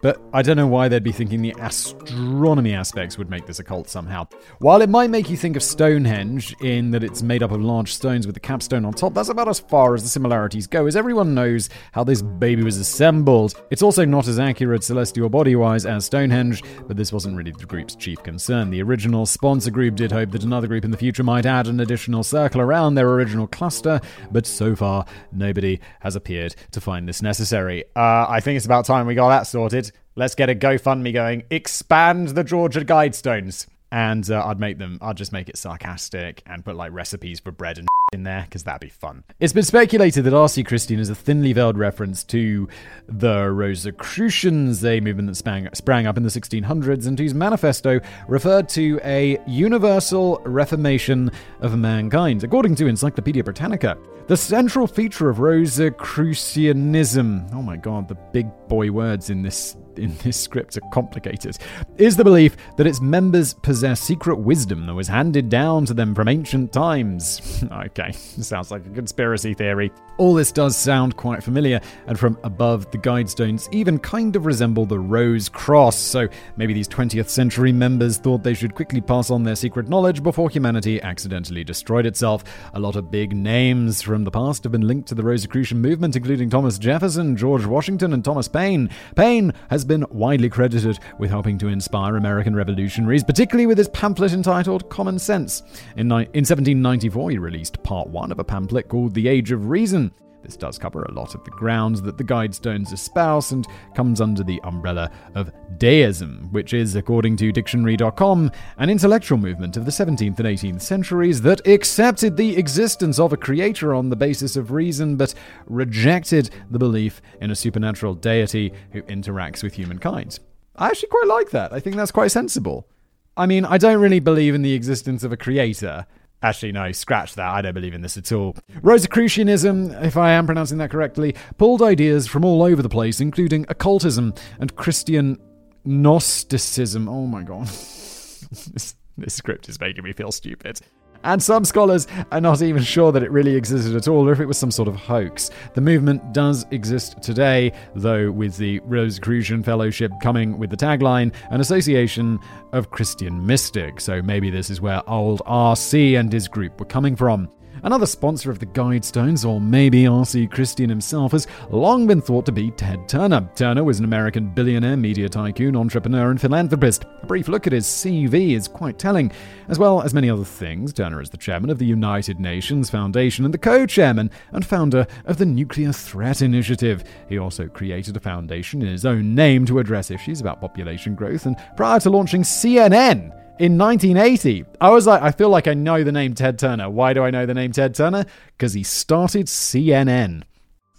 But I don't know why they'd be thinking the astronomy aspects would make this a cult somehow. While it might make you think of Stonehenge in that it's made up of large stones with the capstone on top, that's about as far as the similarities go, as everyone knows how this baby was assembled. It's also not as accurate celestial body wise as Stonehenge, but this wasn't really the group's chief concern. The original sponsor group did hope that another group in the future might add an additional circle around their original cluster, but so far, nobody has appeared to find this necessary. Uh, I think it's about time we got that sorted. Let's get a GoFundMe going. Expand the Georgia Guidestones. And uh, I'd make them, I'd just make it sarcastic and put like recipes for bread and in there because that'd be fun. It's been speculated that R.C. Christian is a thinly veiled reference to the Rosicrucians, a movement that sprang, sprang up in the 1600s and whose manifesto referred to a universal reformation of mankind. According to Encyclopedia Britannica, the central feature of Rosicrucianism, oh my god, the big boy words in this in this script are complicated, is the belief that its members possess secret wisdom that was handed down to them from ancient times. okay, sounds like a conspiracy theory. All this does sound quite familiar, and from above, the Guidestones even kind of resemble the Rose Cross, so maybe these 20th century members thought they should quickly pass on their secret knowledge before humanity accidentally destroyed itself. A lot of big names from the past have been linked to the Rosicrucian movement, including Thomas Jefferson, George Washington, and Thomas Paine. Paine has been widely credited with helping to inspire American revolutionaries, particularly with his pamphlet entitled Common Sense. In, ni- in 1794, he released part one of a pamphlet called The Age of Reason. This does cover a lot of the grounds that the Guidestones espouse and comes under the umbrella of deism, which is, according to dictionary.com, an intellectual movement of the 17th and 18th centuries that accepted the existence of a creator on the basis of reason but rejected the belief in a supernatural deity who interacts with humankind. I actually quite like that. I think that's quite sensible. I mean, I don't really believe in the existence of a creator. Actually, no, scratch that. I don't believe in this at all. Rosicrucianism, if I am pronouncing that correctly, pulled ideas from all over the place, including occultism and Christian Gnosticism. Oh my god. this, this script is making me feel stupid. And some scholars are not even sure that it really existed at all or if it was some sort of hoax. The movement does exist today, though, with the Rosicrucian Fellowship coming with the tagline, an association of Christian mystics. So maybe this is where old RC and his group were coming from. Another sponsor of the Guidestones, or maybe R.C. Christian himself, has long been thought to be Ted Turner. Turner was an American billionaire, media tycoon, entrepreneur, and philanthropist. A brief look at his CV is quite telling. As well as many other things, Turner is the chairman of the United Nations Foundation and the co chairman and founder of the Nuclear Threat Initiative. He also created a foundation in his own name to address issues about population growth, and prior to launching CNN, in 1980. I was like, I feel like I know the name Ted Turner. Why do I know the name Ted Turner? Because he started CNN.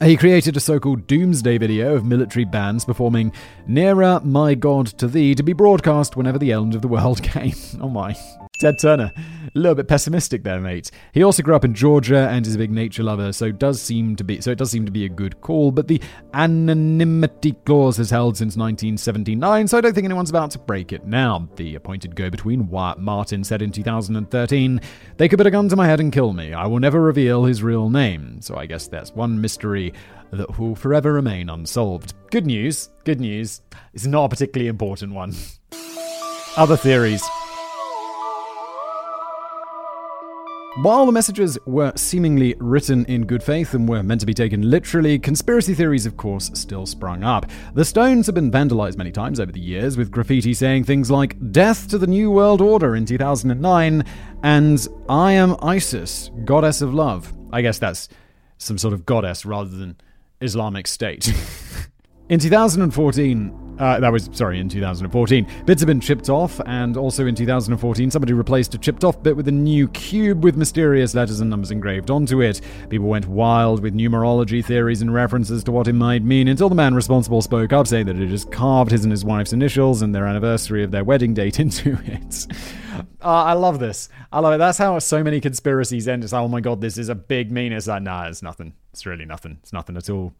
He created a so called doomsday video of military bands performing Nearer My God to Thee to be broadcast whenever the end of the world came. Oh my. Ted Turner. A little bit pessimistic there, mate. He also grew up in Georgia and is a big nature lover, so does seem to be so it does seem to be a good call. But the anonymity clause has held since 1979, so I don't think anyone's about to break it now. The appointed go-between Wyatt Martin said in 2013, "They could put a gun to my head and kill me. I will never reveal his real name." So I guess that's one mystery that will forever remain unsolved. Good news. Good news. It's not a particularly important one. Other theories. While the messages were seemingly written in good faith and were meant to be taken literally, conspiracy theories, of course, still sprung up. The stones have been vandalized many times over the years, with graffiti saying things like Death to the New World Order in 2009 and I am Isis, Goddess of Love. I guess that's some sort of goddess rather than Islamic State. In 2014, uh, that was, sorry, in 2014, bits have been chipped off, and also in 2014, somebody replaced a chipped off bit with a new cube with mysterious letters and numbers engraved onto it. People went wild with numerology theories and references to what it might mean until the man responsible spoke up, saying that it just carved his and his wife's initials and their anniversary of their wedding date into it. Uh, I love this. I love it. That's how so many conspiracies end. It's like, oh my god, this is a big mean. It's like, nah, it's nothing. It's really nothing. It's nothing at all.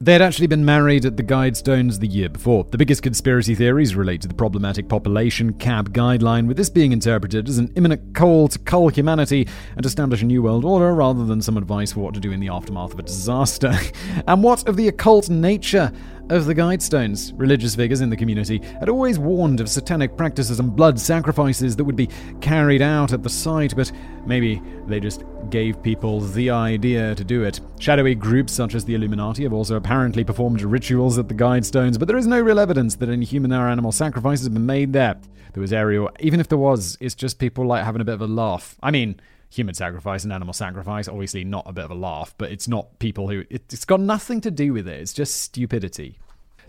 They had actually been married at the Guidestones the year before. The biggest conspiracy theories relate to the problematic population cap guideline, with this being interpreted as an imminent call to cull humanity and establish a new world order rather than some advice for what to do in the aftermath of a disaster. and what of the occult nature of the Guidestones. Religious figures in the community had always warned of satanic practices and blood sacrifices that would be carried out at the site, but maybe they just gave people the idea to do it. Shadowy groups such as the Illuminati have also apparently performed rituals at the Guidestones, but there is no real evidence that any human or animal sacrifices have been made there. There was aerial, even if there was, it's just people like having a bit of a laugh. I mean, human sacrifice and animal sacrifice. Obviously, not a bit of a laugh, but it's not people who. It's got nothing to do with it. It's just stupidity.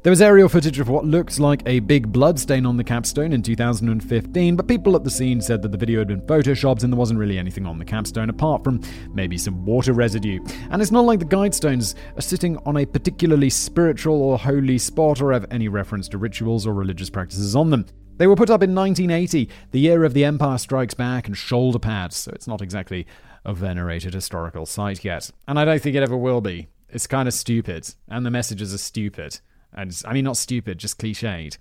There was aerial footage of what looked like a big blood stain on the capstone in 2015, but people at the scene said that the video had been photoshopped and there wasn't really anything on the capstone apart from maybe some water residue. And it's not like the guidestones are sitting on a particularly spiritual or holy spot or have any reference to rituals or religious practices on them. They were put up in 1980, the year of the Empire Strikes Back and shoulder pads, so it's not exactly a venerated historical site yet. And I don't think it ever will be. It's kind of stupid, and the messages are stupid. And I mean, not stupid, just cliched.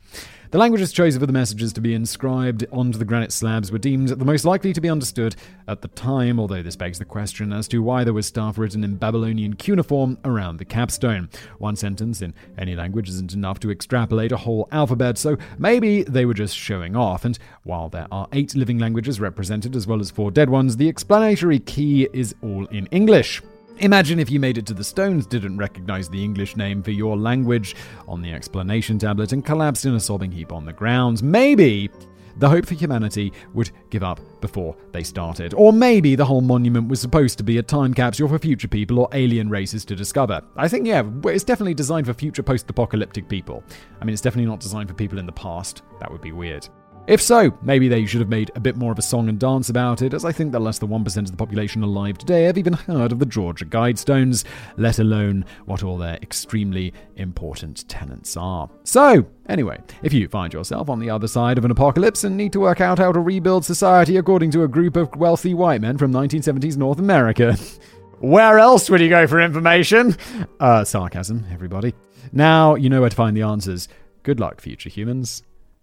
The languages chosen for the messages to be inscribed onto the granite slabs were deemed the most likely to be understood at the time, although this begs the question as to why there was stuff written in Babylonian cuneiform around the capstone. One sentence in any language isn't enough to extrapolate a whole alphabet, so maybe they were just showing off. And while there are eight living languages represented as well as four dead ones, the explanatory key is all in English. Imagine if you made it to the Stones, didn't recognize the English name for your language on the explanation tablet, and collapsed in a sobbing heap on the ground. Maybe the hope for humanity would give up before they started. Or maybe the whole monument was supposed to be a time capsule for future people or alien races to discover. I think, yeah, it's definitely designed for future post apocalyptic people. I mean, it's definitely not designed for people in the past. That would be weird. If so, maybe they should have made a bit more of a song and dance about it, as I think that less than 1% of the population alive today have even heard of the Georgia Guidestones, let alone what all their extremely important tenants are. So, anyway, if you find yourself on the other side of an apocalypse and need to work out how to rebuild society according to a group of wealthy white men from 1970s North America, where else would you go for information? Uh, sarcasm, everybody. Now you know where to find the answers. Good luck, future humans.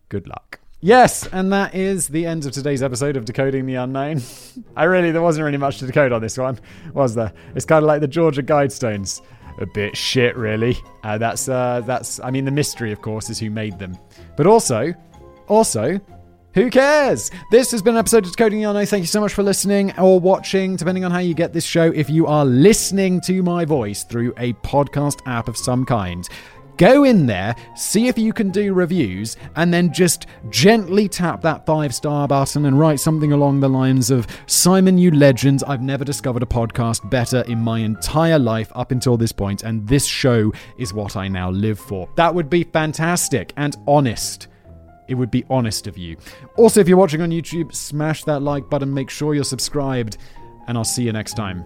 Good luck. Yes, and that is the end of today's episode of Decoding the Unknown. I really, there wasn't really much to decode on this one, was there? It's kind of like the Georgia Guidestones. A bit shit, really. Uh, that's, uh, that's, I mean, the mystery, of course, is who made them. But also, also, who cares? This has been an episode of Decoding the Unknown. Thank you so much for listening or watching, depending on how you get this show. If you are listening to my voice through a podcast app of some kind, Go in there, see if you can do reviews, and then just gently tap that five star button and write something along the lines of Simon, you legend. I've never discovered a podcast better in my entire life up until this point, and this show is what I now live for. That would be fantastic and honest. It would be honest of you. Also, if you're watching on YouTube, smash that like button, make sure you're subscribed, and I'll see you next time.